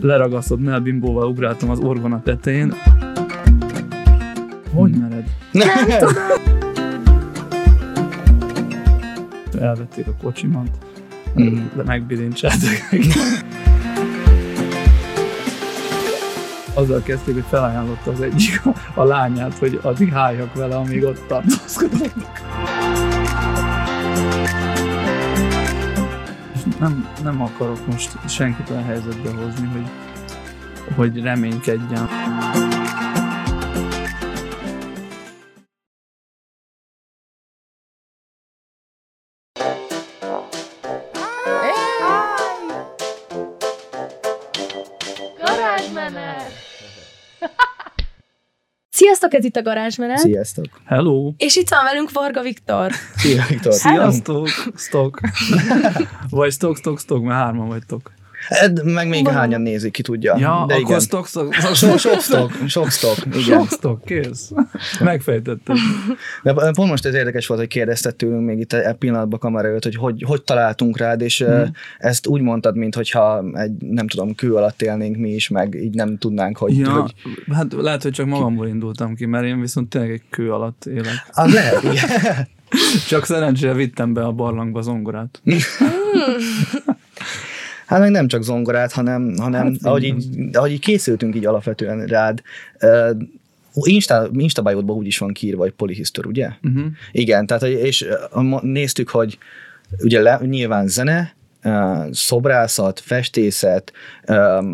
leragasztott melbimbóval ugráltam az orgona tetején. Hogy mered? Nem tudom. Elvették a kocsimat, Mm. megbilincseltek. Azzal kezdték, hogy felajánlotta az egyik a, a lányát, hogy addig háljak vele, amíg ott tartózkodok. Nem, nem akarok most senkit olyan helyzetbe hozni, hogy, hogy reménykedjen. Sziasztok, ez itt a garázsmenet. Sziasztok. Hello! És itt van velünk Varga Viktor. Szia, Viktor. Sziasztok! Stok! Vagy stok, stok, stok, mert hárman vagytok. Ed, meg még Van. hányan nézik, ki tudja. Ja, De akkor igen. stok, stok, Sok, sok stok, sok stok, igen. Sok stok, kész. Megfejtettem. De pont most ez érdekes volt, hogy kérdezted tőlünk még itt e pillanatban kamera előtt, hogy, hogy hogy találtunk rád, és hmm. ezt úgy mondtad, mintha egy, nem tudom, kő alatt élnénk mi is, meg így nem tudnánk, hogy... Ja, hogy hát lehet, hogy csak magamból indultam ki, mert én viszont tényleg egy kő alatt élek. az lehet, igen. Csak szerencsére vittem be a barlangba zongorát. Hát meg nem csak zongorát, hanem, hanem Hát, ahogy, így, ahogy így készültünk így alapvetően rád, Insta, Insta bio úgy is van kiírva, hogy polihisztor, ugye? Uh-huh. Igen, tehát és néztük, hogy ugye le, nyilván zene, szobrászat, festészet,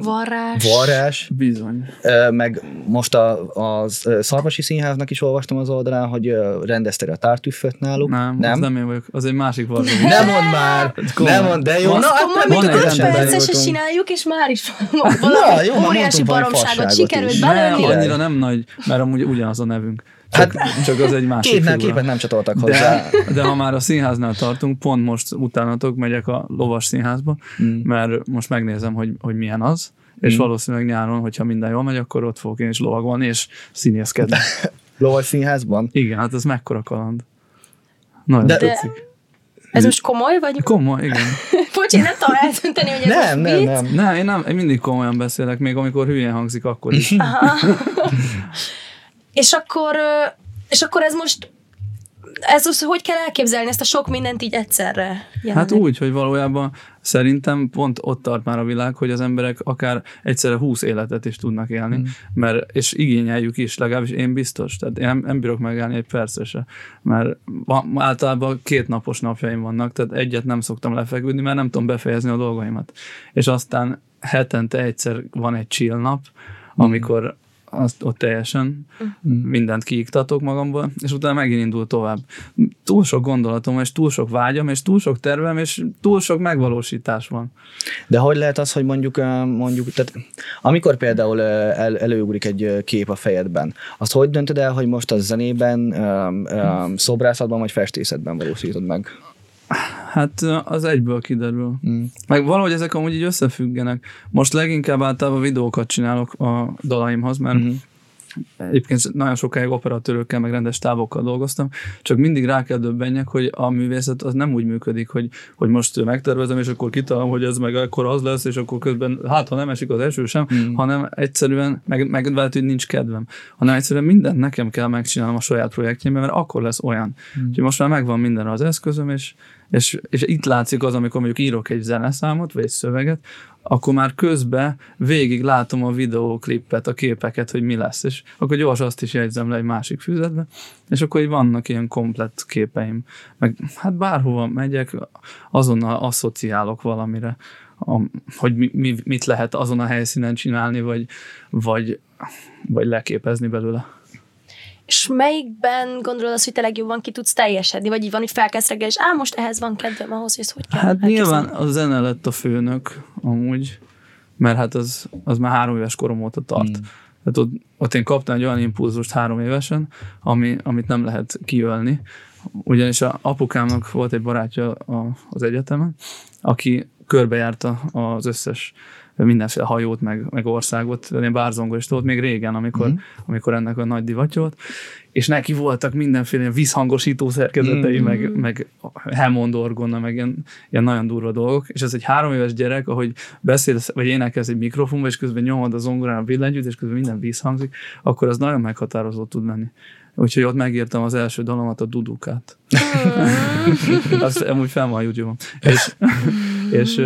Varrás. varrás, Bizony. meg most a, a Szarvasi Színháznak is olvastam az oldalán, hogy rendezte a tártüfföt náluk. Nem, nem? Az nem én vagyok, az egy másik varga. Nem mondd már! Komoly. Nem mondd, de jó. Na, Akkor hát majd van még egy a 5 rendben perces jutunk. csináljuk, és már is Na, valami jó, már óriási baromságot sikerült belőni. Annyira nem nagy, mert amúgy ugyanaz a nevünk. Csak, hát, csak az egy másik figura. képet nem csatoltak hozzá. De, de ha már a színháznál tartunk, pont most utánatok megyek a lovas színházba, Mm. mert most megnézem, hogy, hogy milyen az, és Mm. valószínűleg nyáron, hogyha minden jól megy, akkor ott fogok én is lovagolni, és színészkedni. Lovas színházban? Igen, hát ez mekkora kaland. Nagyon De- de, De- tetszik. Ez most komoly, vagy? Komoly, igen. Bocs, én nem tudom eldönteni, hogy ez Nem, most nem, vicc. nem. Nem, én, nem, én mindig komolyan beszélek, még amikor hülyén hangzik, akkor is. És akkor, és akkor ez most, ez most hogy kell elképzelni ezt a sok mindent így egyszerre? Hát jelenleg? úgy, hogy valójában szerintem pont ott tart már a világ, hogy az emberek akár egyszerre húsz életet is tudnak élni, mm. mert, és igényeljük is, legalábbis én biztos, tehát én nem, nem bírok megállni egy percre se, mert általában két napos napjaim vannak, tehát egyet nem szoktam lefeküdni, mert nem tudom befejezni a dolgaimat. És aztán hetente egyszer van egy chill nap, amikor azt ott teljesen mindent kiiktatok magamból, és utána megint indul tovább. Túl sok gondolatom, és túl sok vágyam, és túl sok tervem, és túl sok megvalósítás van. De hogy lehet az, hogy mondjuk, mondjuk tehát amikor például el, előugrik egy kép a fejedben, azt hogy döntöd el, hogy most a zenében, öm, öm, szobrászatban vagy festészetben valósítod meg? Hát az egyből kiderül. Mm. Meg valahogy ezek amúgy így összefüggenek. Most leginkább általában videókat csinálok a dalaimhoz, mert Mhm. egyébként nagyon sokáig operatőrökkel, meg rendes távokkal dolgoztam, csak mindig rá kell döbbenjek, hogy a művészet az nem úgy működik, hogy, hogy most megtervezem, és akkor kitalálom, hogy ez meg akkor az lesz, és akkor közben, hát ha nem esik az eső sem, Mm. hanem egyszerűen, meg, meg lehet, hogy nincs kedvem, hanem egyszerűen mindent nekem kell megcsinálnom a saját projektjémben, mert akkor lesz olyan. Mm. Úgyhogy most már megvan mindenre az eszközöm, és, és, és itt látszik az, amikor mondjuk írok egy zeneszámot, vagy egy szöveget, akkor már közben végig látom a videóklippet, a képeket, hogy mi lesz, és akkor gyors azt is jegyzem le egy másik füzetbe, és akkor így vannak ilyen komplett képeim. Meg hát bárhova megyek, azonnal asszociálok valamire, a, hogy mi, mi, mit lehet azon a helyszínen csinálni, vagy, vagy, vagy leképezni belőle. És melyikben gondolod azt, hogy te legjobban ki tudsz teljesedni? Vagy így van, hogy felkelsz reggel, és á, most ehhez van kedvem ahhoz, hogy ezt hogy kell Hát elképzelni? nyilván a zene lett a főnök amúgy, mert hát az, az már három éves korom óta tart. Mm. Tehát ott, ott én kaptam egy olyan impulzust három évesen, ami, amit nem lehet kiölni. Ugyanis a apukámnak volt egy barátja a, az egyetemen, aki körbejárta az összes mindenféle hajót, meg, meg országot, ilyen bárzongor is volt még régen, amikor, mm. amikor ennek a nagy divatja volt, és neki voltak mindenféle vízhangosító szerkezetei, mm. meg, meg Hammond orgona, meg ilyen, ilyen nagyon durva dolgok, és ez egy három éves gyerek, ahogy beszél, vagy énekelsz egy mikrofonba, és közben nyomod a zongorán a billentyűt, és közben minden vízhangzik, akkor az nagyon meghatározó tud lenni. Úgyhogy ott megírtam az első dalomat, a Dudukát. Azt amúgy fel van a YouTube-on. És, és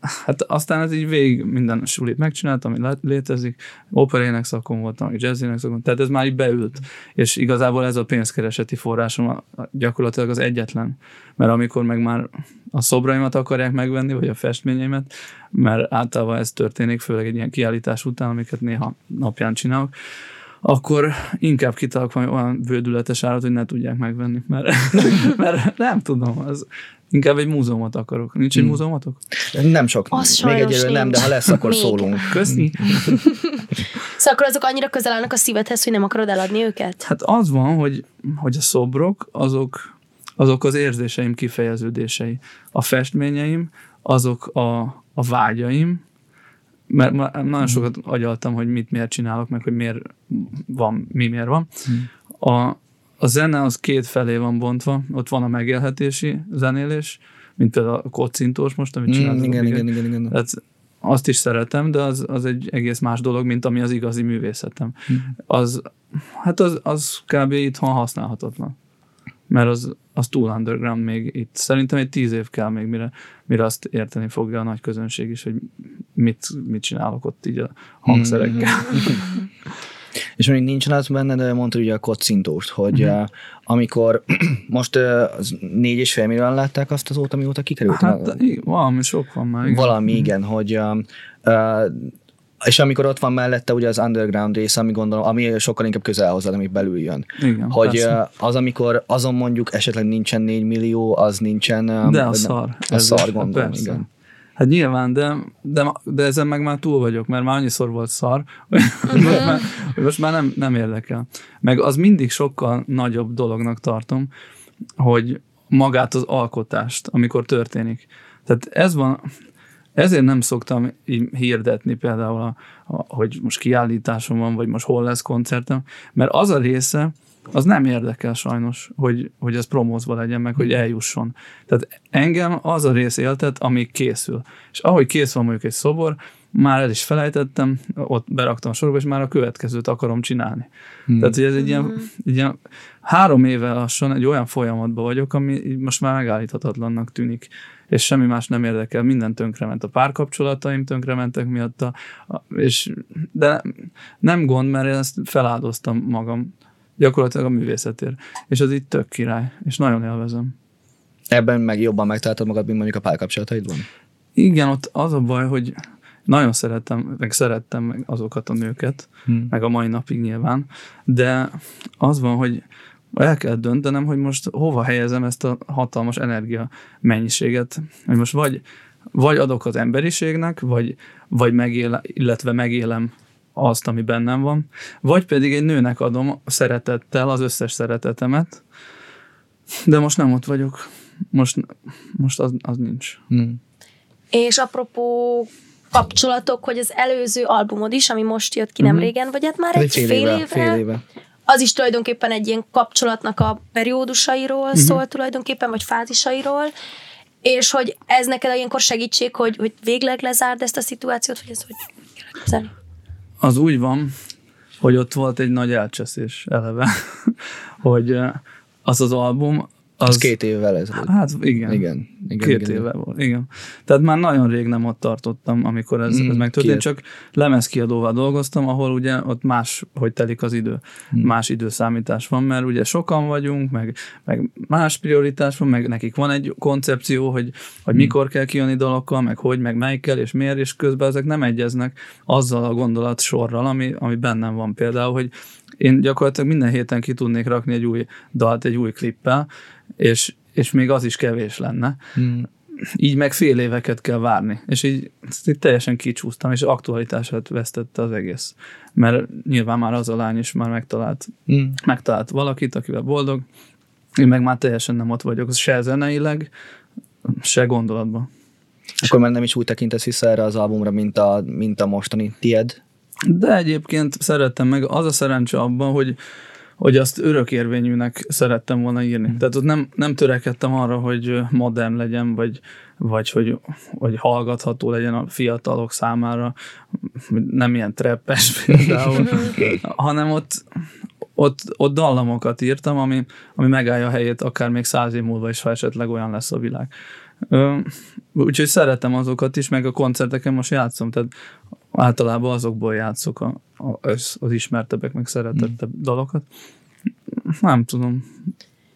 hát aztán ez így végig minden sulit megcsináltam, ami létezik. Operének szakom voltam, jazzinek szakom, tehát ez már így beült. És igazából ez a pénzkereseti forrásom gyakorlatilag az egyetlen. Mert amikor meg már a szobraimat akarják megvenni, vagy a festményeimet, mert általában ez történik, főleg egy ilyen kiállítás után, amiket néha napján csinálok, akkor inkább kitalálok valami olyan vődületes árat, hogy ne tudják megvenni, mert, mert nem tudom, az inkább egy múzeumot akarok. Nincs egy hmm. múzeumotok? Nem sok. Az Még egyelőre nem, de ha lesz, akkor Még. szólunk. Köszi. szóval akkor azok annyira közel állnak a szívedhez, hogy nem akarod eladni őket? Hát az van, hogy, hogy a szobrok, azok, azok az érzéseim kifejeződései. A festményeim, azok a, a vágyaim, mert nagyon sokat agyaltam, hogy mit miért csinálok, meg hogy miért van, mi miért van. Mhm. A, a zene az két felé van bontva, ott van a megélhetési zenélés, mint például a kocintós most, amit csinálok. Mm, igen, igen, igen, igen. Tehát azt is szeretem, de az, az egy egész más dolog, mint ami az igazi művészetem. Mm. Az, hát az, az kb. itthon használhatatlan mert az, az túl underground még itt. Szerintem egy tíz év kell még, mire, mire azt érteni fogja a nagy közönség is, hogy mit, mit csinálok ott így a hangszerekkel. Mm. És még nincsen az benne, de mondtad ugye a kocintóst, hogy uh-huh. uh, amikor most uh, négy és fél millióan látták azt azóta, mióta kikerült? Hát, a, valami sok van már. Igen. Valami, uh-huh. igen, hogy uh, uh, és amikor ott van mellette ugye az underground rész, ami gondolom, ami sokkal inkább közel hozzád, ami belül jön. Igen, hogy persze. az, amikor azon mondjuk esetleg nincsen 4 millió, az nincsen... De a szar. A szar gondolom, persze. igen. Hát nyilván, de, de, de ezen meg már túl vagyok, mert már annyiszor volt szar, hogy most már, most már nem, nem érdekel. Meg az mindig sokkal nagyobb dolognak tartom, hogy magát az alkotást, amikor történik. Tehát ez van, ezért nem szoktam így hirdetni például, a, a, hogy most kiállításom van, vagy most hol lesz koncertem, mert az a része, az nem érdekel sajnos, hogy, hogy ez promózva legyen, meg hogy eljusson. Tehát engem az a rész éltet, ami készül. És ahogy kész van mondjuk egy szobor, már el is felejtettem, ott beraktam a sorba, és már a következőt akarom csinálni. Hmm. Tehát, hogy ez egy ilyen, hmm. egy ilyen három éve lassan egy olyan folyamatban vagyok, ami most már megállíthatatlannak tűnik és semmi más nem érdekel, minden tönkrement. A párkapcsolataim tönkrementek miatt, a, a, és, de nem gond, mert én ezt feláldoztam magam gyakorlatilag a művészetért. És az itt tök király, és nagyon élvezem. Ebben meg jobban megtaláltad magad, mint mondjuk a párkapcsolataidban? Igen, ott az a baj, hogy nagyon szerettem, meg szerettem meg azokat a nőket, hmm. meg a mai napig nyilván, de az van, hogy el kell döntenem, hogy most hova helyezem ezt a hatalmas energia mennyiséget, hogy most vagy, vagy adok az emberiségnek, vagy, vagy megéle, illetve megélem azt, ami bennem van, vagy pedig egy nőnek adom szeretettel az összes szeretetemet, de most nem ott vagyok. Most, most az, az nincs. Hmm. És apropó kapcsolatok, hogy az előző albumod is, ami most jött ki nem uh-huh. régen, vagy hát már egy, egy fél, fél éve, fél éve az is tulajdonképpen egy ilyen kapcsolatnak a periódusairól uh-huh. szól tulajdonképpen, vagy fázisairól, és hogy ez neked ilyenkor segítség, hogy, hogy végleg lezárd ezt a szituációt, hogy ez hogy kezelni? Az úgy van, hogy ott volt egy nagy elcseszés eleve, hogy az az album, az, az két évvel ez volt. Hát igen. Igen. Igen két igen, éve igen. volt, igen. Tehát már nagyon rég nem ott tartottam, amikor ez, mm, ez megtörtént, két. csak lemezkiadóval dolgoztam, ahol ugye ott más, hogy telik az idő. Mm. Más időszámítás van, mert ugye sokan vagyunk, meg, meg más prioritás van, meg nekik van egy koncepció, hogy, hogy mm. mikor kell kijönni dalokkal, meg hogy, meg melyikkel, és miért, és közben ezek nem egyeznek azzal a gondolat sorral, ami, ami bennem van például, hogy én gyakorlatilag minden héten ki tudnék rakni egy új dalt, egy új klippel, és, és még az is kevés lenne. Hmm. Így meg fél éveket kell várni. És így, így teljesen kicsúsztam, és aktualitását vesztette az egész. Mert nyilván már az a lány is már megtalált, hmm. megtalált valakit, akivel boldog. Én meg már teljesen nem ott vagyok, se zeneileg, se gondolatban. Akkor már nem is úgy tekintesz vissza erre az albumra, mint a, mint a mostani tied? De egyébként szerettem meg, az a szerencse abban, hogy hogy azt örökérvényűnek szerettem volna írni. Mm. Tehát ott nem, nem törekedtem arra, hogy modern legyen, vagy, vagy hogy, hogy hallgatható legyen a fiatalok számára, nem ilyen treppes például, hanem ott, ott, ott dallamokat írtam, ami, ami megállja a helyét akár még száz év múlva is, ha esetleg olyan lesz a világ. Úgyhogy szeretem azokat is, meg a koncerteken most játszom, tehát általában azokból játszok a, a, az, az ismertebbek, meg szeretettebb mm. dalokat. Nem tudom.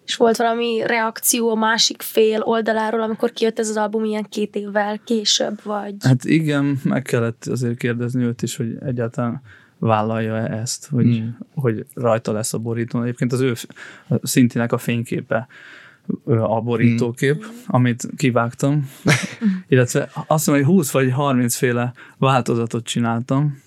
És volt valami reakció a másik fél oldaláról, amikor kijött ez az album ilyen két évvel később, vagy? Hát igen, meg kellett azért kérdezni őt is, hogy egyáltalán vállalja-e ezt, hogy, mm. hogy rajta lesz a borítón. Egyébként az ő szintinek a fényképe a borítókép, mm. amit kivágtam, illetve azt mondom, hogy 20 vagy 30 féle változatot csináltam,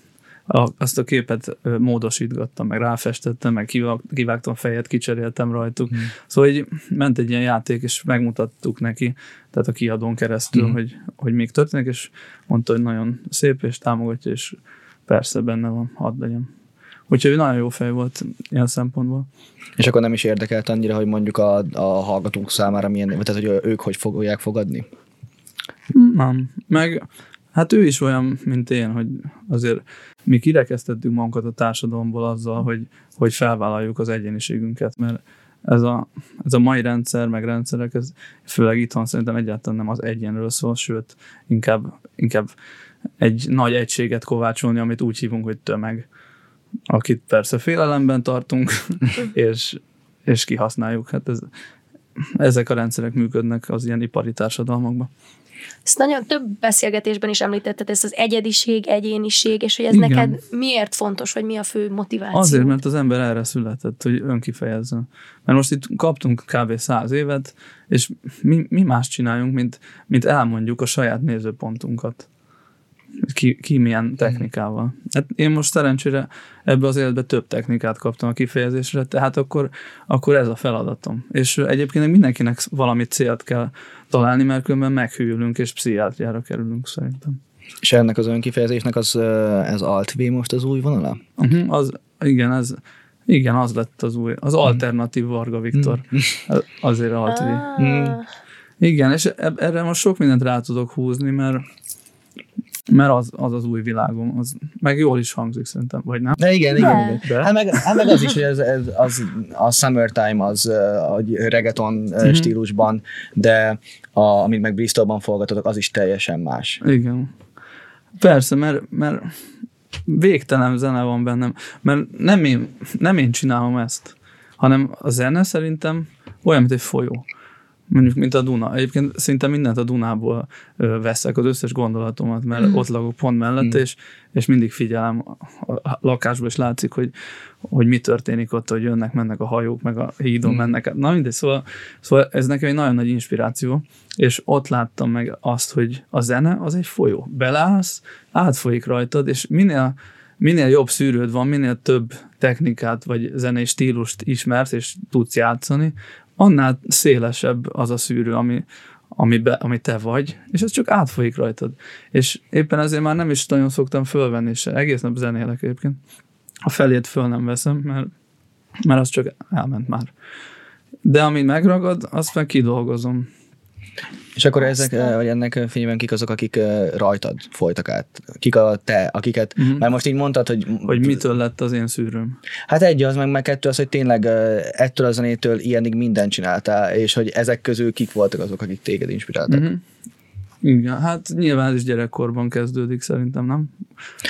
a, azt a képet módosítgattam, meg ráfestettem, meg kivágtam fejet, kicseréltem rajtuk. Mm. Szóval így ment egy ilyen játék, és megmutattuk neki, tehát a kiadón keresztül, mm. hogy, hogy még történik, és mondta, hogy nagyon szép, és támogatja, és persze benne van, hadd legyen. Úgyhogy nagyon jó fej volt ilyen szempontból. És akkor nem is érdekelt annyira, hogy mondjuk a, a hallgatók számára milyen, tehát hogy ők hogy fogják fogadni? Nem. Meg hát ő is olyan, mint én, hogy azért mi kirekesztettük magunkat a társadalomból azzal, hogy, hogy felvállaljuk az egyéniségünket, mert ez a, ez a mai rendszer, meg rendszerek, ez főleg itthon szerintem egyáltalán nem az egyenről szól, sőt, inkább, inkább egy nagy egységet kovácsolni, amit úgy hívunk, hogy tömeg akit persze félelemben tartunk, és, és kihasználjuk. Hát ez, ezek a rendszerek működnek az ilyen ipari társadalmakban. Ezt nagyon több beszélgetésben is említetted, ezt az egyediség, egyéniség, és hogy ez Igen. neked miért fontos, vagy mi a fő motiváció? Azért, mert az ember erre született, hogy önkifejezzen. Mert most itt kaptunk kb. száz évet, és mi, mi más csináljunk, mint, mint elmondjuk a saját nézőpontunkat ki, ki milyen technikával. Hát én most szerencsére ebbe az életbe több technikát kaptam a kifejezésre, tehát akkor, akkor ez a feladatom. És egyébként mindenkinek valami célt kell találni, mert különben meghűlünk és pszichiátriára kerülünk szerintem. És ennek az önkifejezésnek az, ez Alt-V most az új vonala? Uh-huh, az, igen, ez, igen, az lett az új, az alternatív Varga Viktor. Mm. Azért Alt-V. Ah. Igen, és erre most sok mindent rá tudok húzni, mert mert az, az az új világom, az meg jól is hangzik szerintem, vagy nem? De igen, igen. De. Hát, meg, hát meg az is, hogy ez, ez, az, a summertime az a reggaeton mm-hmm. stílusban, de a, amit meg Bristolban forgatotok, az is teljesen más. Igen. Persze, mert, mert végtelen zene van bennem, mert nem én, nem én csinálom ezt, hanem a zene szerintem olyan, mint egy folyó mondjuk, mint a Duna. Egyébként szinte mindent a Dunából veszek, az összes gondolatomat, mert mm. ott lakok pont mellett, mm. és, és mindig figyelem a lakásból, és látszik, hogy, hogy mi történik ott, hogy jönnek, mennek a hajók, meg a hídon mm. mennek. Na mindegy, szóval, szóval ez nekem egy nagyon nagy inspiráció, és ott láttam meg azt, hogy a zene az egy folyó. Belállsz, átfolyik rajtad, és minél minél jobb szűrőd van, minél több technikát vagy zenei stílust ismersz és tudsz játszani, annál szélesebb az a szűrő, ami, ami, be, ami te vagy, és ez csak átfolyik rajtad. És éppen ezért már nem is nagyon szoktam fölvenni se. Egész nap zenélek egyébként. A felét föl nem veszem, mert, mert az csak elment már. De ami megragad, azt meg kidolgozom. És akkor ezek, eh, vagy ennek fényében kik azok, akik eh, rajtad folytak át? Kik a te, akiket, uh-huh. mert most így mondtad, hogy... Hogy mitől lett az én szűrőm? Hát egy az, meg, meg kettő az, hogy tényleg eh, ettől a zenétől ilyenig mindent csináltál, és hogy ezek közül kik voltak azok, akik téged inspiráltak? Uh-huh. Igen, hát nyilván ez is gyerekkorban kezdődik szerintem, nem?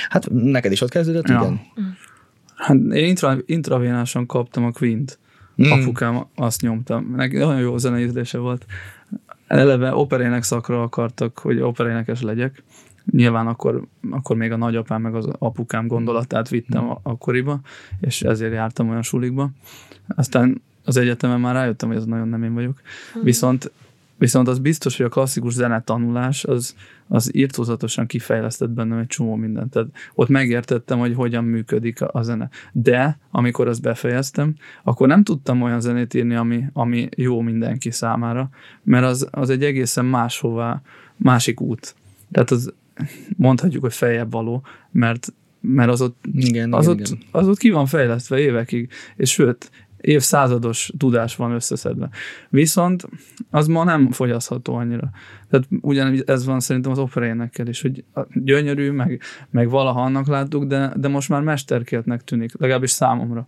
Hát neked is ott kezdődött, ja. igen? Hát én intra, intravénásan kaptam a Queen-t. Mm. Apukám azt nyomtam. Neki nagyon jó zeneízlése volt eleve operének szakra akartak, hogy operénekes legyek. Nyilván akkor, akkor még a nagyapám meg az apukám gondolatát vittem mm. akkoriba, és ezért jártam olyan sulikba. Aztán az egyetemen már rájöttem, hogy ez nagyon nem én vagyok. Mm. Viszont Viszont az biztos, hogy a klasszikus zenetanulás az, az írtózatosan kifejlesztett bennem egy csomó mindent. Tehát ott megértettem, hogy hogyan működik a, a zene. De amikor azt befejeztem, akkor nem tudtam olyan zenét írni, ami, ami jó mindenki számára, mert az, az egy egészen máshová másik út. Tehát az mondhatjuk, hogy feljebb való, mert mert az ott, igen, az, igen, ott, igen. az ott ki van fejlesztve évekig, és sőt, évszázados tudás van összeszedve. Viszont az ma nem fogyasztható annyira. Tehát ugyanúgy ez van szerintem az operénekkel is, hogy gyönyörű, meg, meg valaha annak láttuk, de, de most már mesterkéltnek tűnik, legalábbis számomra.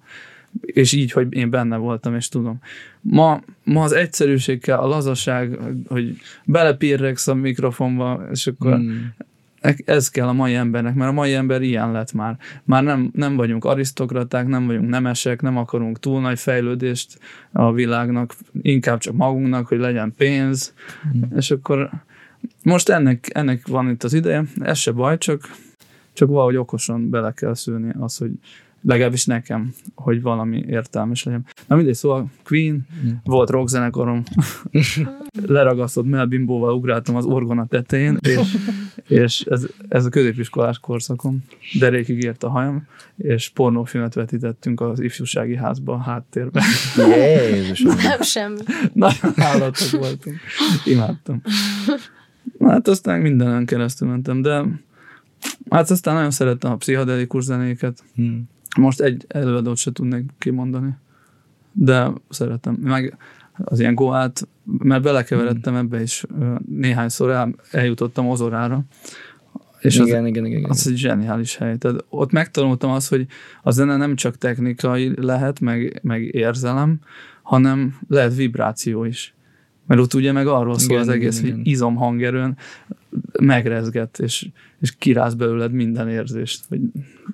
És így, hogy én benne voltam, és tudom. Ma, ma az egyszerűségkel, a lazaság, hogy belepírreksz a mikrofonba, és akkor hmm ez kell a mai embernek, mert a mai ember ilyen lett már. Már nem, nem vagyunk arisztokraták, nem vagyunk nemesek, nem akarunk túl nagy fejlődést a világnak, inkább csak magunknak, hogy legyen pénz, mm. és akkor most ennek, ennek van itt az ideje, ez se baj, csak, csak valahogy okosan bele kell szülni az, hogy legalábbis nekem, hogy valami értelmes legyen. Na mindegy, szóval Queen, mm. volt rockzenekarom, leragasztott melbimbóval ugráltam az orgona tetején, és, és ez, ez a középiskolás korszakom. Derékig ért a hajam, és pornófilmet vetítettünk az ifjúsági házba a háttérben. Jézusom! Nem semmi. Nagyon állatok voltunk. Imádtam. Na, hát aztán mindenen keresztül mentem, de hát aztán nagyon szerettem a pszichedelikus zenéket. Hmm. Most egy előadót se tudnék kimondani, de szeretem. Meg az ilyen goát, mert belekeveredtem hmm. ebbe is néhányszor el, eljutottam Ozorára, és igen, az, igen, igen, igen. az egy zseniális hely. Tehát ott megtanultam azt, hogy a zene nem csak technikai lehet, meg, meg érzelem, hanem lehet vibráció is. Mert ott ugye meg arról szól igen, az egész, igen, hogy izomhangerőn megrezget, és, és kiráz belőled minden érzést. Vagy,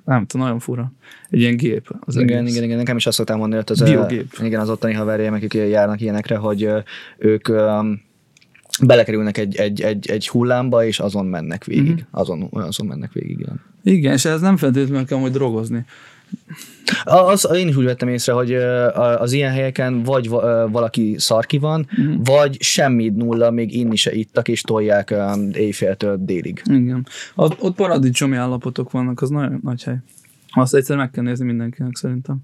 nem tudom, nagyon fura. Egy ilyen gép. Az igen, egész. igen, igen, nekem is azt szoktam mondani, hogy az, Biogép. igen, az ottani haverjaim, akik járnak ilyenekre, hogy ők belekerülnek egy, egy, egy, egy hullámba, és azon mennek végig. Mm-hmm. Azon, azon mennek végig, igen. Igen, és ez nem feltétlenül kell hogy drogozni. Az, én is úgy vettem észre, hogy az ilyen helyeken vagy valaki szarki van, mm. vagy semmi nulla, még inni se ittak, és tolják éjféltől délig. Igen. Ott paradicsomi állapotok vannak, az nagyon nagy hely. Azt egyszer meg kell nézni mindenkinek szerintem.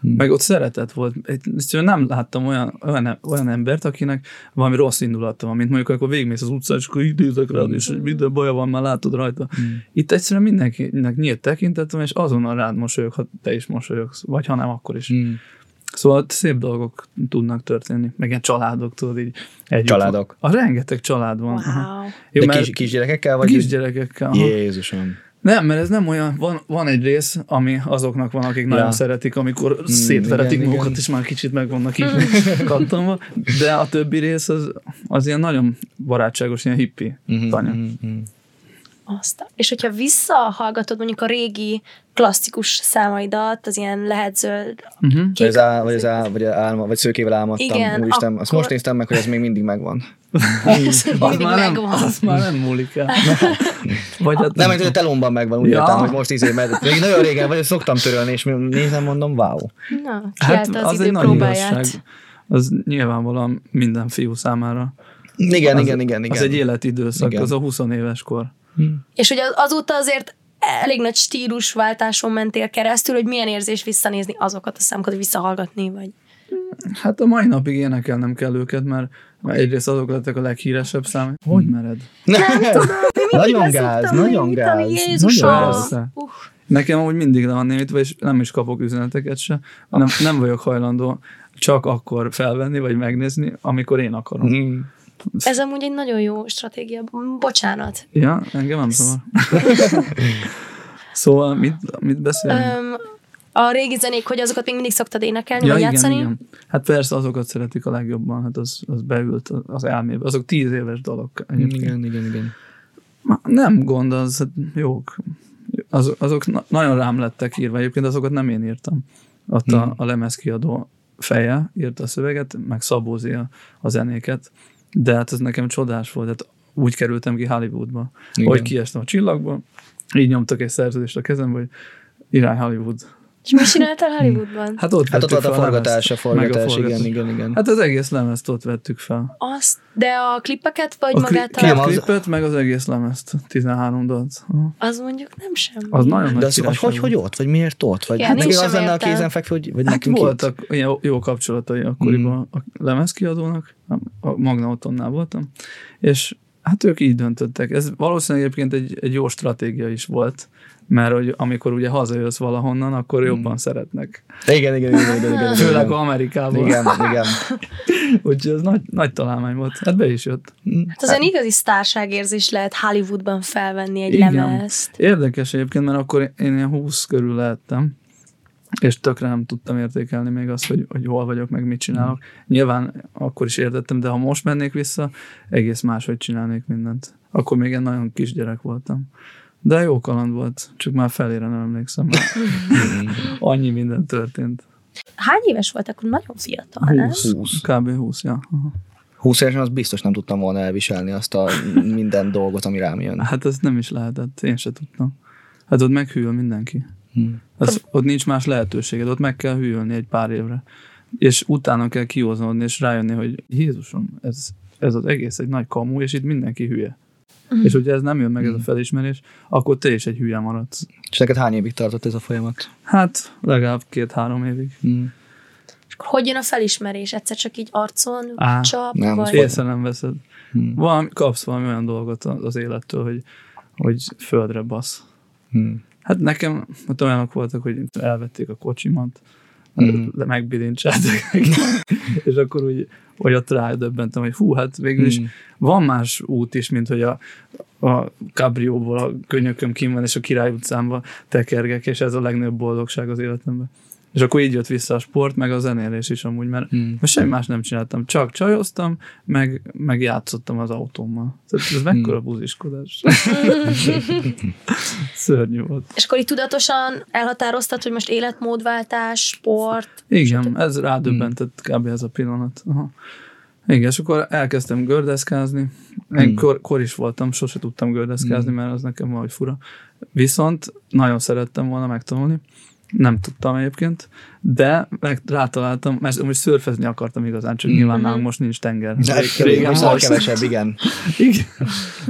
Hmm. Meg ott szeretet volt. Nem láttam olyan, olyan, olyan embert, akinek valami rossz indulata van, mint mondjuk, akkor végigmész az utcán, és akkor idézek rád, és minden baja van, már látod rajta. Hmm. Itt egyszerűen mindenkinek nyílt tekintetem, és azonnal rád mosolyog, ha te is mosolyogsz, vagy ha nem, akkor is. Hmm. Szóval szép dolgok tudnak történni, meg ilyen családok, tudod így. Együtt családok? A rengeteg család van. Wow. Jó, De kis, kisgyerekekkel? Vagy kisgyerekekkel. Jézusom. Nem, mert ez nem olyan, van, van egy rész, ami azoknak van, akik ja. nagyon szeretik, amikor mm, szétveretik magukat, igen. és már kicsit meg vannak így kattanva, de a többi rész az, az ilyen nagyon barátságos, ilyen hippi mm-hmm, tanya. Mm-hmm. Aztán. És hogyha visszahallgatod mondjuk a régi klasszikus számaidat, az ilyen lehet zöld. Uh-huh. Kék, vagy, az á, vagy, az á, vagy, álma, vagy szőkével álmodtam. Igen, Úristen, akkor... azt most néztem meg, hogy ez még mindig megvan. az, az, már nem, az már nem múlik el. vagy a... Nem, hogy a telomban megvan, úgy ja. értem, hogy most izé, mert még nagyon régen vagy, szoktam törölni, és nézem, mondom, wow. Na, hát az, az egy nagy igazság. Az nyilvánvalóan minden fiú számára. Igen, az, igen, igen, igen. Az egy életidőszak, igen. az a 20 éves kor. Hmm. És ugye azóta azért elég nagy stílusváltáson mentél keresztül, hogy milyen érzés visszanézni azokat a számokat, hogy visszahallgatni, vagy... Hát a mai napig énekelnem kell őket, mert egyrészt azok lettek a leghíresebb szám. Hogy mered? Nem tudom, Nagyon gáz, nagyon gáz. Jézusom! Uh. Nekem amúgy mindig le van némítva, és nem is kapok üzeneteket se. Nem, nem vagyok hajlandó csak akkor felvenni, vagy megnézni, amikor én akarom. Mm. Ez amúgy egy nagyon jó stratégia. Bocsánat. Ja, engem nem szóval. szóval mit, mit beszélünk? Um, a régi zenék, hogy azokat még mindig szoktad énekelni, ja, vagy igen, játszani? Igen. Hát persze, azokat szeretik a legjobban, hát az, az beült az elmébe. Azok tíz éves dalok. Egyébként. Igen, igen, igen. Nem gond, az hát jók. Az, azok na- nagyon rám lettek írva, egyébként azokat nem én írtam. Ott hmm. a, a lemezkiadó feje írta a szöveget, meg Szabózi a, a zenéket, de hát ez nekem csodás volt, hát úgy kerültem ki Hollywoodba, Igen. hogy kiestem a csillagba, így nyomtak egy szerződést a kezembe, hogy irány Hollywood. És mi csináltál Hollywoodban? Hát ott hát ott volt a forgatás, a forgatás, igen, igen, igen. Hát az egész lemezt ott vettük fel. Azt, de a klippeket, vagy a magát a... Két klippet, meg az egész lemezt, 13 dalt. Az mondjuk nem sem. Az nagyon nagy De az, hogy, hogy, hogy ott, vagy miért ott? Vagy hát neki az lenne a kézenfekvő, hogy vagy hát nekünk voltak itt? ilyen jó kapcsolatai akkoriban mm. a lemezkiadónak, a Magna Otonnál voltam, és Hát ők így döntöttek. Ez valószínűleg egyébként egy, egy jó stratégia is volt, mert hogy amikor ugye hazajössz valahonnan, akkor jobban hmm. szeretnek. Igen, igen, igen, igen, igen, Főleg Amerikában. Igen, igen. Úgyhogy ez nagy, nagy találmány volt. Hát be is jött. Hát az egy igazi sztárságérzés lehet Hollywoodban felvenni egy igen. lemezt. Érdekes egyébként, mert akkor én ilyen 20 körül lehettem, és tökre nem tudtam értékelni még azt, hogy, hogy hol vagyok, meg mit csinálok. Mm. Nyilván akkor is értettem, de ha most mennék vissza, egész máshogy csinálnék mindent. Akkor még egy nagyon kisgyerek voltam. De jó kaland volt, csak már felére nem emlékszem. Annyi minden történt. Hány éves volt akkor? Nagyon fiatal, 20, 20. Kb. 20, ja. Aha. 20 évesen az biztos nem tudtam volna elviselni azt a minden dolgot, ami rám jön. Hát ez nem is lehetett, én se tudtam. Hát ott meghűl mindenki. Hmm. Az, ott nincs más lehetőséged, ott meg kell hűlni egy pár évre. És utána kell kihoznodni, és rájönni, hogy Jézusom, ez, ez az egész egy nagy kamu, és itt mindenki hülye. Mm. És hogyha ez nem jön meg, ez a hmm. felismerés, akkor te is egy hülye maradsz. És neked hány évig tartott ez a folyamat? Hát legalább két-három évig. Mm. És akkor hogy jön a felismerés? Egyszer csak így arcon Á, csap? Nem, vagy? Észre nem veszed. Mm. Valami, kapsz valami olyan dolgot az élettől, hogy, hogy földre basz. Mm. Hát nekem ott olyanok voltak, hogy elvették a kocsimat, mm. megbilincseltek, és akkor úgy, hogy ott rádöbbentem, hogy hú, hát végül is mm. van más út is, mint hogy a, a kabrióból a könyököm kim van, és a Király utcámba tekergek, és ez a legnagyobb boldogság az életemben. És akkor így jött vissza a sport, meg a zenélés is amúgy, mert, hmm. mert semmi más nem csináltam. Csak csajoztam, meg, meg játszottam az autómmal. Ez, ez mekkora hmm. buziskodás. Szörnyű volt. És akkor itt tudatosan elhatároztad, hogy most életmódváltás, sport? Igen, ez rádöbbentett hmm. kb. ez a pillanat. Aha. Igen, és akkor elkezdtem gördeszkázni. Én hmm. kor, kor is voltam, sose tudtam gördeszkázni, hmm. mert az nekem valahogy fura. Viszont nagyon szerettem volna megtanulni. Nem tudtam egyébként, de meg rátaláltam, mert most szörfezni akartam igazán, csak mm-hmm. nyilván nálunk most nincs tenger. De régen most kevesebb, igen. igen.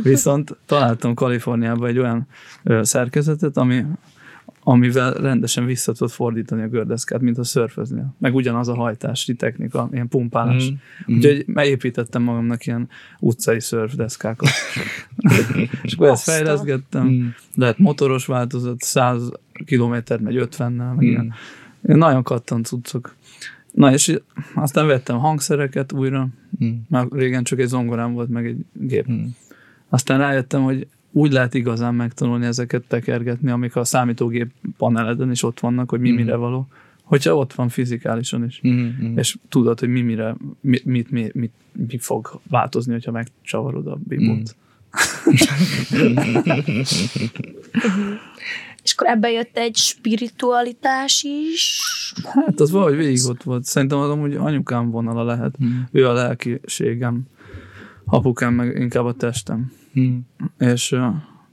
Viszont találtam Kaliforniában egy olyan ö, szerkezetet, ami, amivel rendesen vissza tudod fordítani a gördeszkát, mint a szörfözni. Meg ugyanaz a hajtási technika, ilyen pumpálás. Mm. Úgyhogy megépítettem magamnak ilyen utcai szörfdeszkákat. és akkor ezt fejleszgettem. Mm. Lehet motoros változat, 100 kilométert megy 50-nel, meg mm. ilyen. Nagyon kattant cuccok. Na és aztán vettem hangszereket újra, mm. mert régen csak egy zongorám volt, meg egy gép. Mm. Aztán rájöttem, hogy úgy lehet igazán megtanulni ezeket tekergetni, amik a számítógép paneleden is ott vannak, hogy mi mm. mire való. Hogyha ott van fizikálisan is, mm-hmm. és tudod, hogy mi mire, mit, mit, mit, mit, mit fog változni, hogyha megcsavarod a bibót. Mm. És akkor ebbe jött egy spiritualitás is. Hát az valahogy végig ott volt. Szerintem az amúgy anyukám vonala lehet. Hmm. Ő a lelkiségem. Apukám meg inkább a testem. Hmm. És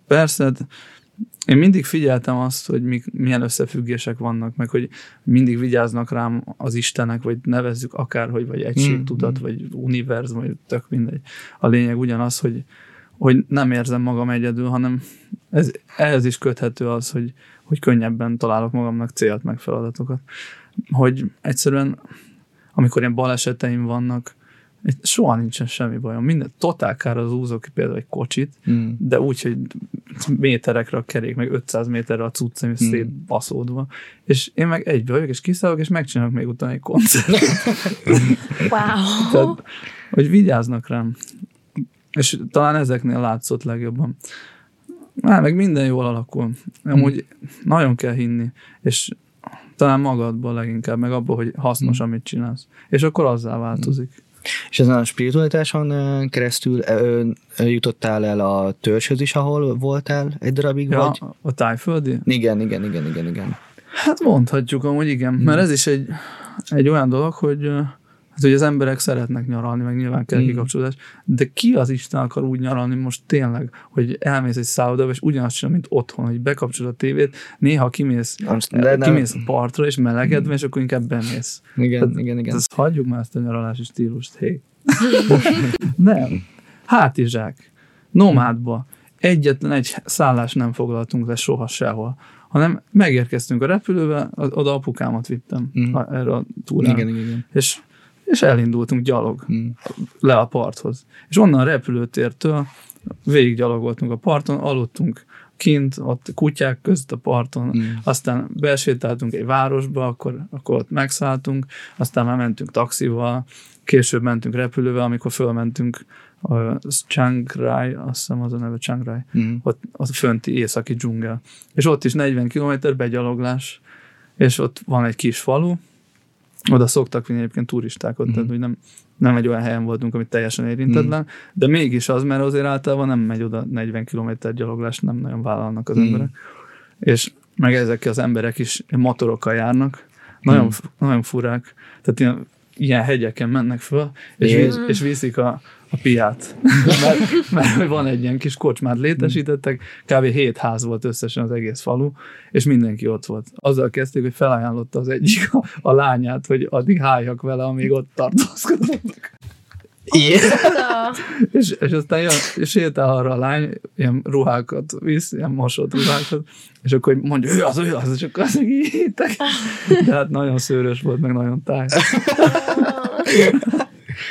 persze, én mindig figyeltem azt, hogy mik, milyen összefüggések vannak, meg hogy mindig vigyáznak rám az Istenek, vagy nevezzük akárhogy, vagy egységtudat, mm. vagy univerzum, vagy tök mindegy. A lényeg ugyanaz, hogy, hogy nem érzem magam egyedül, hanem ez, ehhez is köthető az, hogy, hogy könnyebben találok magamnak célt, meg feladatokat. Hogy egyszerűen, amikor ilyen baleseteim vannak, soha nincsen semmi bajom. Minden, totál kár az úzok például egy kocsit, mm. de úgy, hogy méterekre a kerék, meg 500 méterre a cuccem, és mm. szétbaszódva. És én meg egybe vagyok, és kiszállok, és megcsinálok még utána egy koncert. wow. Tehát, hogy vigyáznak rám. És talán ezeknél látszott legjobban. Már meg minden jól alakul. Amúgy hmm. nagyon kell hinni, és talán magadban leginkább, meg abban, hogy hasznos, hmm. amit csinálsz. És akkor azzá változik. És ezen a spiritualitáson keresztül jutottál el a törzshöz is, ahol voltál egy darabig? Ja, vagy? a tájföldi? Igen, igen, igen, igen, igen. Hát mondhatjuk amúgy igen, hmm. mert ez is egy, egy olyan dolog, hogy Hát, hogy az emberek szeretnek nyaralni, meg nyilván kell mm. kikapcsolódás, de ki az Isten akar úgy nyaralni most tényleg, hogy elmész egy szállodába, és ugyanazt csinál, mint otthon, hogy bekapcsolod a tévét, néha kimész, de kimész a partra, és melegedve, mm. és akkor inkább bemész. Igen, Tehát, igen, igen. Ezt hagyjuk már ezt a nyaralási stílust, hé. nem. Hátizsák. Nomádba. Egyetlen egy szállás nem foglaltunk le soha sehol hanem megérkeztünk a repülővel, oda apukámat vittem mm. erre a túrára. Igen, igen, igen. És és elindultunk gyalog mm. le a parthoz. És onnan a repülőtértől végiggyalogoltunk a parton, aludtunk kint, ott kutyák között a parton, mm. aztán besétáltunk egy városba, akkor, akkor ott megszálltunk, aztán már mentünk taxival, később mentünk repülővel, amikor fölmentünk a Chiang Rai, azt hiszem az a neve Chiang Rai, mm. ott, ott fönti északi dzsungel. És ott is 40 km begyaloglás, és ott van egy kis falu, oda szoktak vinni egyébként turistákat, mm. tehát hogy nem, nem egy olyan helyen voltunk, amit teljesen érintetlen, mm. de mégis az, mert azért általában nem megy oda 40 km gyaloglást, nem nagyon vállalnak az mm. emberek. És meg ezek az emberek is motorokkal járnak, nagyon, mm. nagyon furák, tehát ilyen, ilyen hegyeken mennek föl, és, és viszik a, a piát. mert, mert van egy ilyen kis kocsmát létesítettek, kb. hét ház volt összesen az egész falu, és mindenki ott volt. Azzal kezdték, hogy felajánlotta az egyik a, a lányát, hogy addig háljak vele, amíg ott tartózkodnak. Igen. és, és aztán jön, és sétál arra a lány, ilyen ruhákat visz, ilyen mosott ruhákat, és akkor mondja, ő az, ő az, és akkor azok így De hát nagyon szőrös volt, meg nagyon táj.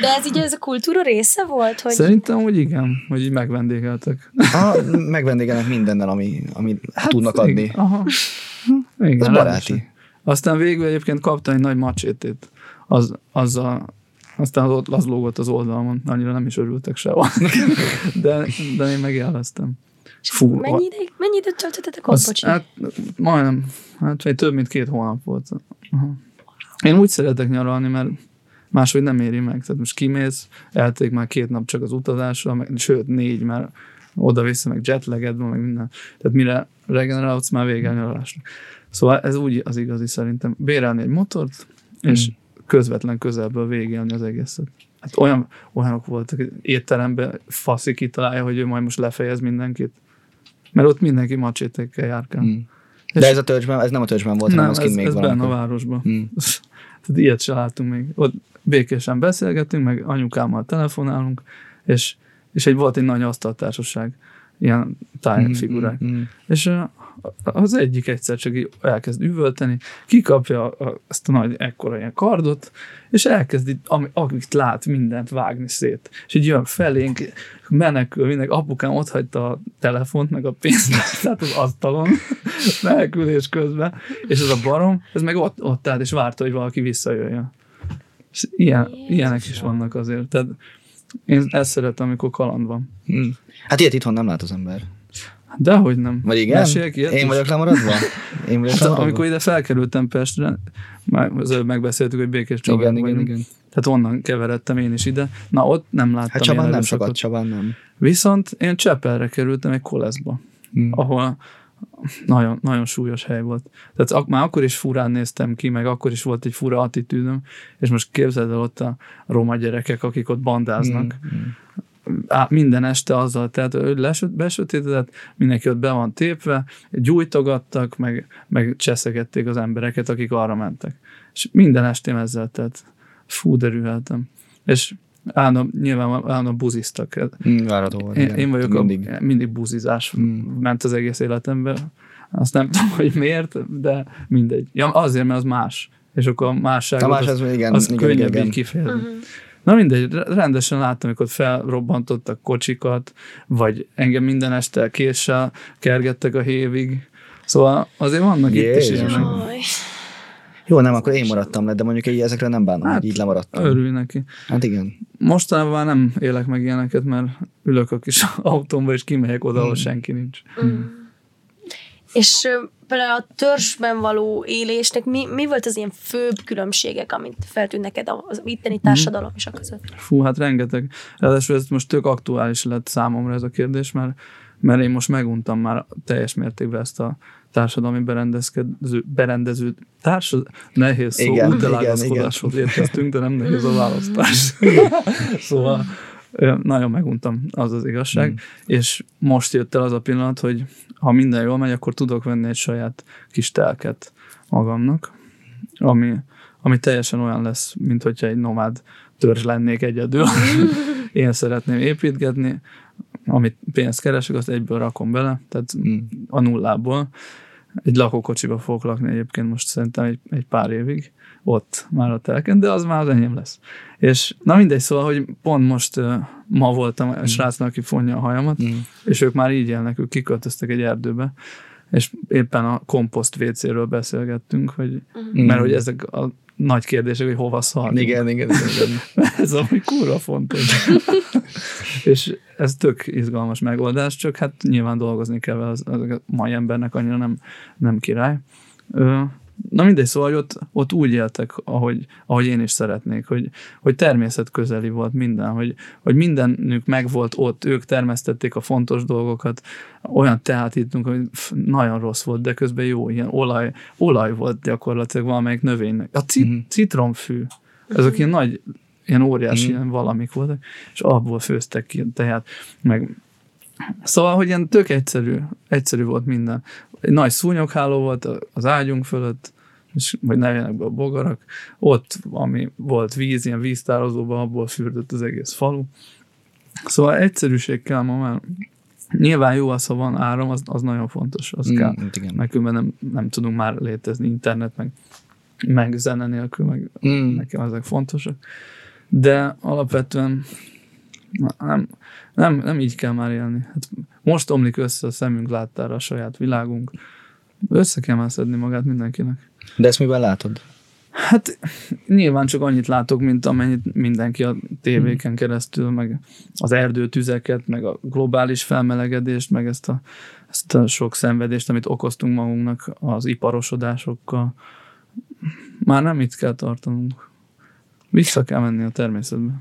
De ez így ez a kultúra része volt? Hogy... Szerintem, hogy igen, hogy így megvendégeltek. Ha, megvendégelnek mindennel, ami, ami hát, tudnak adni. Igen, aha. Igen, ez baráti. Aztán végül egyébként kaptam egy nagy macsétét. Az, az a, aztán az, az lógott az oldalon, annyira nem is örültek sehol. de, de én megjeleztem. Fú, mennyi, ideig, mennyi időt töltöttetek ott, az, Hát majdnem, hát vagy több mint két hónap volt. Aha. Én úgy szeretek nyaralni, mert máshogy nem éri meg. Tehát most kimész, elték már két nap csak az utazásra, meg, sőt négy, mert oda-vissza, meg jetleged van, meg minden. Tehát mire regenerálsz, már vége a nyaralásnak. Szóval ez úgy az igazi szerintem. Bérelni egy motort, és mm. közvetlen közelből végélni az egészet. Hát olyan, olyanok voltak, étteremben faszi kitalálja, hogy ő majd most lefejez mindenkit. Mert ott mindenki macsétekkel járkál. Mm. De ez a törzsben, ez nem a törzsben volt, nem, hanem ez, ez még ez benne a városban. Mm. Tehát ilyet se láttunk még. Ott békésen beszélgetünk, meg anyukámmal telefonálunk, és, és egy volt egy nagy asztaltársaság, ilyen tájfigurák. Mm, mm, mm. És az egyik egyszer csak elkezd üvölteni, kikapja ezt a nagy ekkora ilyen kardot, és elkezd, ami, amit lát, mindent vágni szét. És így jön felénk, menekül, mindenki, apukám ott hagyta a telefont, meg a pénzt, tehát az asztalon, menekülés közben, és ez a barom, ez meg ott, ott állt, és várta, hogy valaki visszajöjjön. És ilyen, ilyenek is vannak azért. Tehát én ezt szeretem, amikor kaland van. Hmm. Hát ilyet itthon nem lát az ember. Dehogy nem. Vagy igen? Meséljek ilyet? Én vagyok lemaradva? Én vagyok hát, lemaradva? Amikor ide felkerültem Pestre, már az előbb megbeszéltük, hogy Békés Csabán igen, igen, igen. Tehát onnan keveredtem én is ide. Na, ott nem láttam Hát Csabán nem sokat, Csabán nem. Viszont én Csepelre kerültem egy koleszba, hmm. ahol nagyon, nagyon súlyos hely volt. Tehát ak- már akkor is furán néztem ki, meg akkor is volt egy fura attitűdöm, és most képzeld el ott a roma gyerekek, akik ott bandáznak. Mm, mm. Á, minden este azzal, tehát lesöt, besötétedett, mindenki ott be van tépve, gyújtogattak, meg, meg cseszegették az embereket, akik arra mentek. És minden estém ezzel, tehát fú, derülhetem. És állandóan, nyilván állandóan buziztak. Mm, várható volt. Én, én vagyok mindig. A, mindig buzizás mm. ment az egész életemben. Azt nem tudom, hogy miért, de mindegy. Ja, azért, mert az más. És akkor a másság a más az, az, igen, az igen, könnyebb igen. így kifejezni. Uh-huh. Na mindegy, rendesen láttam, amikor felrobbantottak kocsikat, vagy engem minden este késsel kergettek a hévig. Szóval azért vannak Jézus. itt is ilyenek. Jó, nem, akkor én maradtam le, de mondjuk így ezekre nem bánom, hát, hogy így lemaradtam. Örülj neki. Hát igen. Mostanában nem élek meg ilyeneket, mert ülök a kis autómba, és kimegyek oda, ahol hmm. senki nincs. Mm. És például a törzsben való élésnek mi, mi volt az ilyen főbb különbségek, amit feltűnt neked az itteni mhm. társadalom mm. és a között? Fú, hát rengeteg. Ráadásul ez most tök aktuális lett számomra ez a kérdés, mert, mert én most meguntam már teljes mértékben ezt a társadalmi berendezkedő, berendező társad, nehéz szó, igen, útelágazkodáshoz érkeztünk, de nem nehéz a választás. szóval nagyon meguntam, az az igazság, mm. és most jött el az a pillanat, hogy ha minden jól megy, akkor tudok venni egy saját kis telket magamnak, ami, ami teljesen olyan lesz, mint hogyha egy nomád törzs lennék egyedül. Én szeretném építgetni, amit pénzt keresek, azt egyből rakom bele, tehát mm. a nullából, egy lakókocsiba fogok lakni egyébként most szerintem egy, egy pár évig, ott már a telken, de az már az enyém lesz. És na mindegy, szóval, hogy pont most uh, ma voltam a mm. srácnak, aki fonja a hajamat, mm. és ők már így élnek, ők kiköltöztek egy erdőbe, és éppen a komposzt WC-ről beszélgettünk, hogy, mm. mert hogy ezek a nagy kérdések, hogy hova szar. Igen, igen, igen. igen. ez ami kurva fontos. és ez tök izgalmas megoldás, csak hát nyilván dolgozni kell az, az a mai embernek annyira nem, nem király. Ö, Na mindegy, szóval hogy ott, ott úgy éltek, ahogy, ahogy én is szeretnék, hogy, hogy természet közeli volt minden, hogy, hogy mindenük megvolt ott, ők termesztették a fontos dolgokat, olyan teát ittunk, hogy pff, nagyon rossz volt, de közben jó, ilyen olaj, olaj volt gyakorlatilag valamelyik növénynek. A cit, mm-hmm. citromfű, ezek ilyen nagy, ilyen óriási mm-hmm. ilyen valamik voltak, és abból főztek ki teát, meg Szóval, hogy ilyen tök egyszerű, egyszerű volt minden egy nagy szúnyogháló volt az ágyunk fölött, és, vagy nevének be a bogarak, ott, ami volt víz, ilyen víztározóban, abból fürdött az egész falu. Szóval egyszerűség kell ma már. Nyilván jó az, ha van áram, az, az nagyon fontos, az mm, kell. Igen. Meg nem, nem tudunk már létezni internet, meg, meg zene nélkül, meg mm. nekem ezek fontosak. De alapvetően nem, nem, nem így kell már élni. Hát most omlik össze a szemünk láttára a saját világunk. Össze kell már szedni magát mindenkinek. De ezt miben látod? Hát nyilván csak annyit látok, mint amennyit mindenki a tévéken keresztül, meg az erdőtüzeket, meg a globális felmelegedést, meg ezt a, ezt a sok szenvedést, amit okoztunk magunknak az iparosodásokkal. Már nem itt kell tartanunk. Vissza kell menni a természetbe.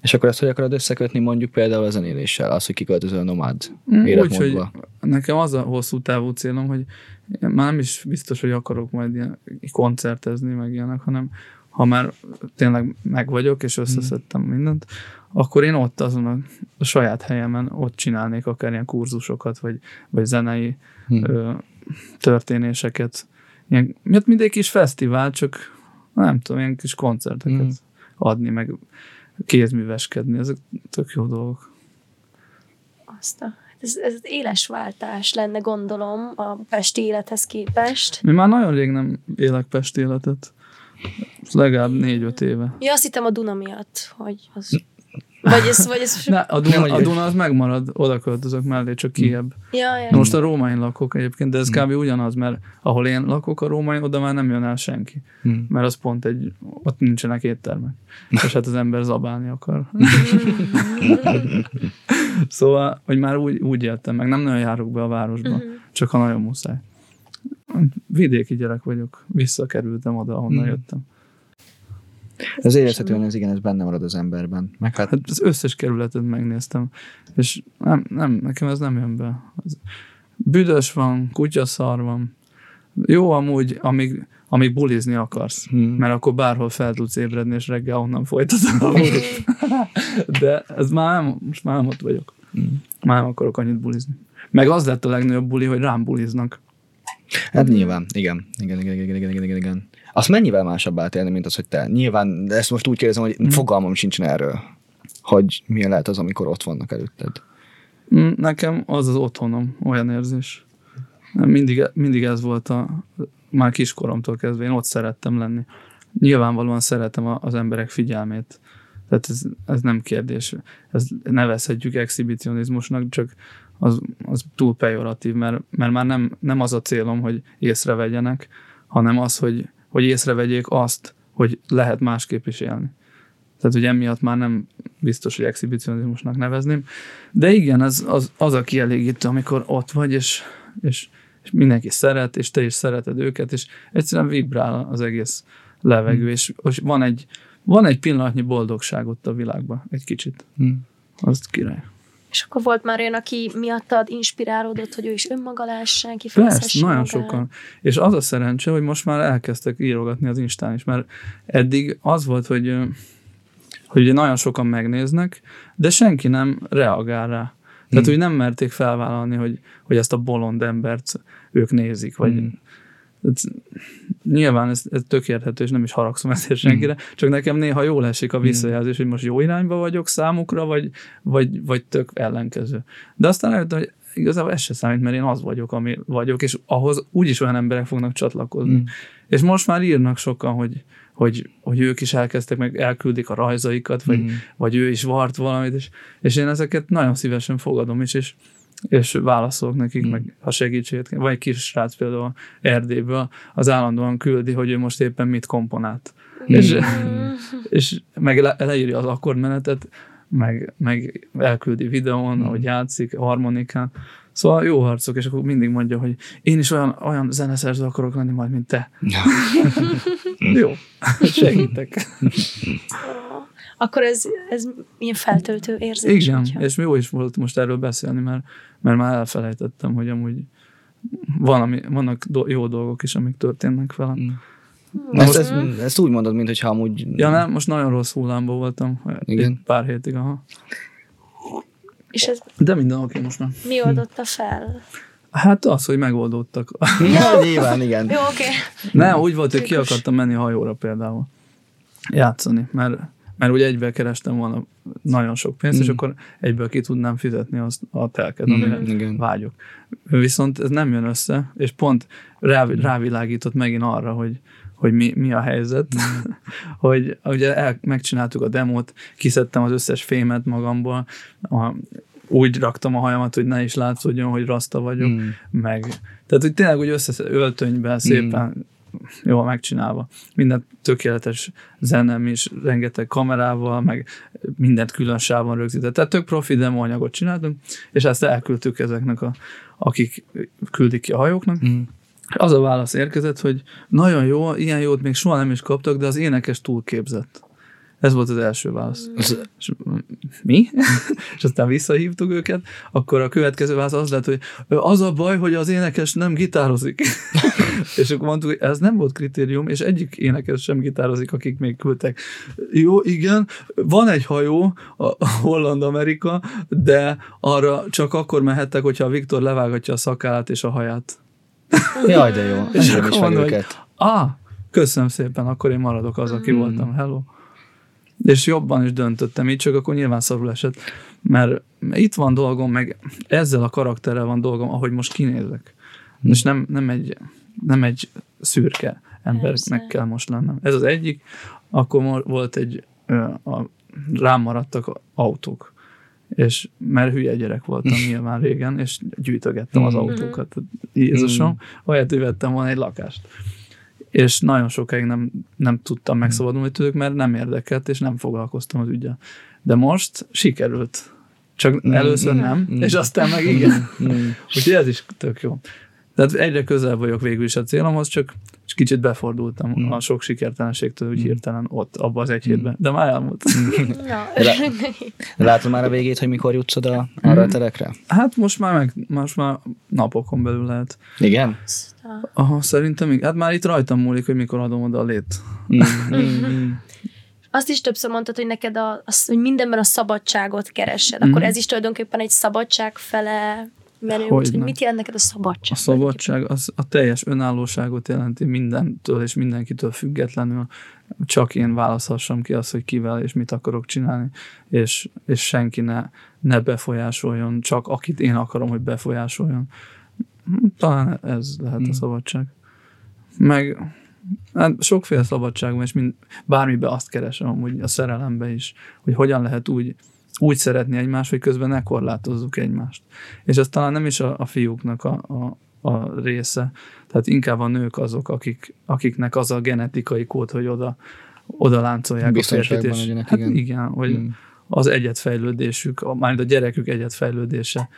És akkor ezt hogy akarod összekötni mondjuk például a zenéléssel, az, hogy kiköltözöl a nomád mm, életmódba? Úgy, hogy nekem az a hosszú távú célom, hogy már nem is biztos, hogy akarok majd ilyen koncertezni, meg ilyenek, hanem ha már tényleg meg vagyok, és összeszedtem mm. mindent, akkor én ott azon a, a saját helyemen ott csinálnék akár ilyen kurzusokat, vagy, vagy zenei mm. ö, történéseket. Ilyen, miért mindegy kis fesztivál, csak nem tudom, ilyen kis koncerteket mm. adni, meg kézműveskedni, ezek tök jó dolgok. Azt a, hát ez, ez éles váltás lenne, gondolom, a pesti élethez képest. Mi már nagyon rég nem élek pesti életet. Legalább négy-öt éve. Ja, azt hittem a Duna miatt, hogy az vagy ez, vagy ez... Ne, a, Duna, a Duna az megmarad, oda költözök mellé, csak kiebb. Ja, ja. Most a rómain lakok egyébként, de ez kb. ugyanaz, mert ahol én lakok a rómain, oda már nem jön el senki. Hmm. Mert az pont egy, ott nincsenek éttermek. És hát az ember zabálni akar. szóval, hogy már úgy, úgy éltem meg, nem nagyon járok be a városba, uh-huh. csak ha nagyon muszáj. Vidéki gyerek vagyok, visszakerültem oda, ahonnan jöttem. Ez érezhetően ez igen, ez benne marad az emberben. Meg hát... hát az összes kerületet megnéztem, és nem, nem, nekem ez nem jön be. Az büdös van, kutyaszar van. Jó amúgy, amíg, amíg bulizni akarsz, hmm. mert akkor bárhol fel tudsz ébredni, és reggel onnan folytatod a bulit. De ez már nem, most már nem ott vagyok. Hmm. Már nem akarok annyit bulizni. Meg az lett a legnagyobb buli, hogy rám buliznak. Hát nyilván, igen. Igen, igen, igen, igen, igen, igen. Azt mennyivel másabb átélni, mint az, hogy te. Nyilván, ezt most úgy kérdezem, hogy mm. fogalmam sincsen erről, hogy milyen lehet az, amikor ott vannak előtted. Mm, nekem az az otthonom, olyan érzés. Mindig, mindig ez volt a, már kiskoromtól kezdve, én ott szerettem lenni. Nyilvánvalóan szeretem az emberek figyelmét. Tehát ez, ez nem kérdés. Ez nevezhetjük exhibicionizmusnak, csak az, az túl pejoratív, mert, mert már nem, nem az a célom, hogy észrevegyenek, hanem az, hogy, hogy észrevegyék azt, hogy lehet másképp is élni. Tehát, hogy emiatt már nem biztos, hogy exhibicionizmusnak nevezném. De igen, ez az, az a kielégítő, amikor ott vagy, és, és, és mindenki szeret, és te is szereted őket, és egyszerűen vibrál az egész levegő, hmm. és, és van egy, van egy pillanatnyi boldogság ott a világban, egy kicsit. Hmm. Az király. És akkor volt már olyan, aki miattad inspirálódott, hogy ő is önmaga lehessen, Persze, nagyon magát. sokan. És az a szerencse, hogy most már elkezdtek írogatni az Instán is, mert eddig az volt, hogy, hogy ugye nagyon sokan megnéznek, de senki nem reagál rá. Tehát, hmm. hogy nem merték felvállalni, hogy, hogy ezt a bolond embert ők nézik, vagy hmm nyilván ez, ez tök érthető, és nem is haragszom ezért senkire, mm. csak nekem néha jól esik a hmm. visszajelzés, hogy most jó irányba vagyok számukra, vagy, vagy, vagy tök ellenkező. De aztán rájöttem, hogy igazából ez se számít, mert én az vagyok, ami vagyok, és ahhoz úgyis olyan emberek fognak csatlakozni. Mm. És most már írnak sokan, hogy, hogy, hogy ők is elkezdtek, meg elküldik a rajzaikat, vagy, mm. vagy ő is vart valamit, és, és én ezeket nagyon szívesen fogadom is, és, és válaszolok nekik, mm. meg a segítséget. Vagy egy kis srác például Erdélyből, az állandóan küldi, hogy ő most éppen mit komponált. Mm. És, és meg le, leírja az akkordmenetet, meg, meg elküldi videón, mm. ahogy játszik, harmonikán. Szóval jó harcok, és akkor mindig mondja, hogy én is olyan, olyan zeneszerző akarok lenni majd, mint te. jó, segítek. akkor ez, ez milyen feltöltő érzés. Igen, hogyha. és jó is volt most erről beszélni, mert, mert már elfelejtettem, hogy amúgy valami, vannak do, jó dolgok is, amik történnek velem. Mm. Na ezt, ezt, ezt úgy mondod, mintha amúgy... Ja nem, most nagyon rossz hullámban voltam. Igen. Pár hétig, aha. És ez... De minden oké most már. Mi oldotta fel? Hát az, hogy megoldódtak. Ja, nyilván, igen. Jó, oké. Okay. Nem, úgy volt, hogy ki akartam menni hajóra például. Játszani, mert, mert ugye egybe kerestem volna nagyon sok pénzt, mm. és akkor egyből ki tudnám fizetni azt a telket, amire mm, igen. vágyok. Viszont ez nem jön össze, és pont rá, rávilágított megint arra, hogy, hogy mi, mi a helyzet, mm. hogy ugye el, megcsináltuk a demót, kiszedtem az összes fémet magamból, a, úgy raktam a hajamat, hogy ne is látszódjon, hogy rasta vagyok, mm. meg, tehát hogy tényleg úgy össze öltönyben szépen mm. Jól megcsinálva. Minden tökéletes zenem is, rengeteg kamerával, meg mindent külön sávon rögzített. Tehát tök profi demo anyagot csináltunk, és ezt elküldtük ezeknek, a, akik küldik ki a hajóknak, mm az a válasz érkezett, hogy nagyon jó, ilyen jót még soha nem is kaptak, de az énekes túlképzett. Ez volt az első válasz. És, mi? és aztán visszahívtuk őket, akkor a következő válasz az lett, hogy az a baj, hogy az énekes nem gitározik. és akkor mondtuk, hogy ez nem volt kritérium, és egyik énekes sem gitározik, akik még küldtek. Jó, igen, van egy hajó, a Holland-Amerika, de arra csak akkor mehettek, hogyha a Viktor levágatja a szakállát és a haját. Jaj, de jó. És akkor mondom, hogy, ah, köszönöm szépen, akkor én maradok az, aki mm. voltam. Hello. És jobban is döntöttem így, csak akkor nyilván szarul esett. Mert itt van dolgom, meg ezzel a karakterrel van dolgom, ahogy most kinézek. Mm. És nem, nem, egy, nem egy szürke embernek kell most lennem. Ez az egyik. Akkor volt egy, a, rám maradtak autók és mert hülye gyerek voltam nyilván régen, és gyűjtögettem az mm. autókat. Jézusom, mm. olyat vettem volna egy lakást. És nagyon sokáig nem, nem tudtam mm. megszabadulni tőlük, mert nem érdekelt, és nem foglalkoztam az ügyel. De most sikerült. Csak először nem, és aztán meg igen. Úgyhogy ez is tök jó. Tehát egyre közel vagyok végül is a célomhoz, csak és kicsit befordultam mm. a sok sikertelenségtől, úgy mm. hirtelen ott, abban az egy mm. hétben. De már elmúlt. Látod már a végét, hogy mikor jutsz oda arra a mm. terekre? Hát most már, meg, most már napokon belül lehet. Igen? Aha, szerintem, hát már itt rajtam múlik, hogy mikor adom oda a lét. Mm. Azt is többször mondtad, hogy neked a, az, hogy mindenben a szabadságot keresed. Akkor mm. ez is tulajdonképpen egy szabadság fele menő, hogy, hogy mit jelent neked a szabadság? A szabadság az a teljes önállóságot jelenti mindentől és mindenkitől függetlenül. Csak én választhassam ki azt, hogy kivel és mit akarok csinálni, és, és senki ne, ne befolyásoljon, csak akit én akarom, hogy befolyásoljon. Talán ez lehet hmm. a szabadság. Meg hát sokféle szabadság van, és mind, bármibe azt keresem, hogy a szerelembe is, hogy hogyan lehet úgy úgy szeretni egymást, hogy közben ne korlátozzuk egymást. És ez talán nem is a, a fiúknak a, a, a része. Tehát inkább a nők azok, akik, akiknek az a genetikai kód, hogy oda, oda láncolják a férfit. És, legyenek, hát igen. igen, hogy hmm. az egyetfejlődésük, már a gyerekük egyetfejlődése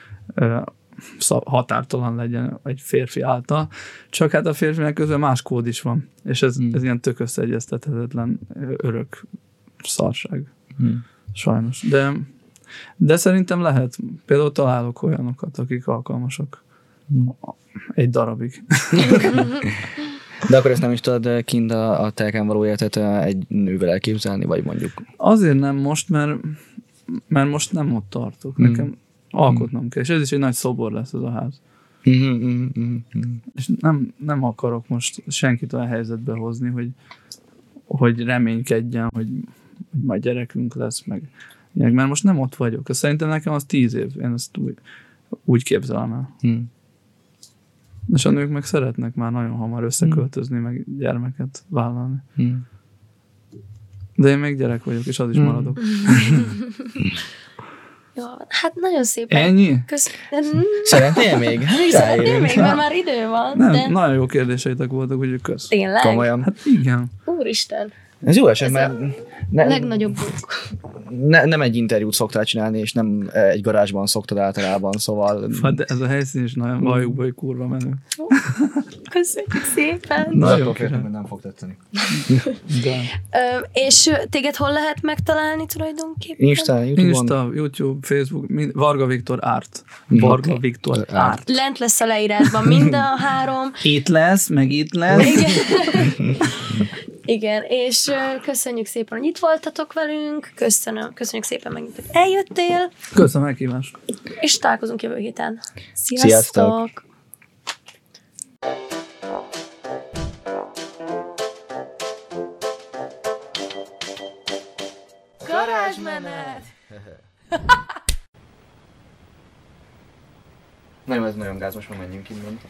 határtalan legyen egy férfi által, csak hát a férfinek közben más kód is van, és ez, hmm. ez ilyen tök összeegyeztethetetlen örök szarság. Hmm. Sajnos. De, de szerintem lehet. Például találok olyanokat, akik alkalmasak. Egy darabig. De akkor ezt nem is tudod kint a, a telken való életet egy nővel elképzelni, vagy mondjuk? Azért nem most, mert, mert most nem ott tartok. Mm. Nekem alkotnom mm. kell. És ez is egy nagy szobor lesz ez a ház. Mm-hmm, mm-hmm. És nem, nem akarok most senkit olyan helyzetbe hozni, hogy, hogy reménykedjen, hogy hogy majd gyerekünk lesz, meg ilyenek, mert most nem ott vagyok. Szerintem nekem az tíz év, én ezt úgy, úgy képzelem el. Hmm. És a nők meg szeretnek már nagyon hamar összeköltözni, hmm. meg gyermeket vállalni. Hmm. De én még gyerek vagyok, és az is hmm. maradok. Jó, hát nagyon szépen. Ennyi? Kösz... Szeretnél még? Szeretnél még, mert már idő van. Nem, de... nagyon jó kérdéseitek voltak, úgyhogy kösz. Tényleg? Komolyan. Hát igen. Úristen. Ez jó eset, mert... Ne, legnagyobb ne, nem egy interjút szoktál csinálni, és nem egy garázsban szoktad általában, szóval... Hát de ez a helyszín is nagyon valljuk hogy kurva menő. Köszönjük szépen! Nagyon féltem, hogy nem fog tetszeni. De. Ö, és téged hol lehet megtalálni tulajdonképpen? Insta, YouTube, Insta, YouTube, Facebook, mind, Varga Viktor Art. Varga okay. Viktor Art. Art. Lent lesz a leírásban mind a három. Itt lesz, meg itt lesz. Igen. Igen, és köszönjük szépen, hogy itt voltatok velünk, köszönöm, köszönjük szépen megint, hogy eljöttél. Köszönöm meghívást. És találkozunk jövő héten. Sziasztok! Sziasztok. Garázsmenet! Nem, ez nagyon gáz, most már menjünk innen.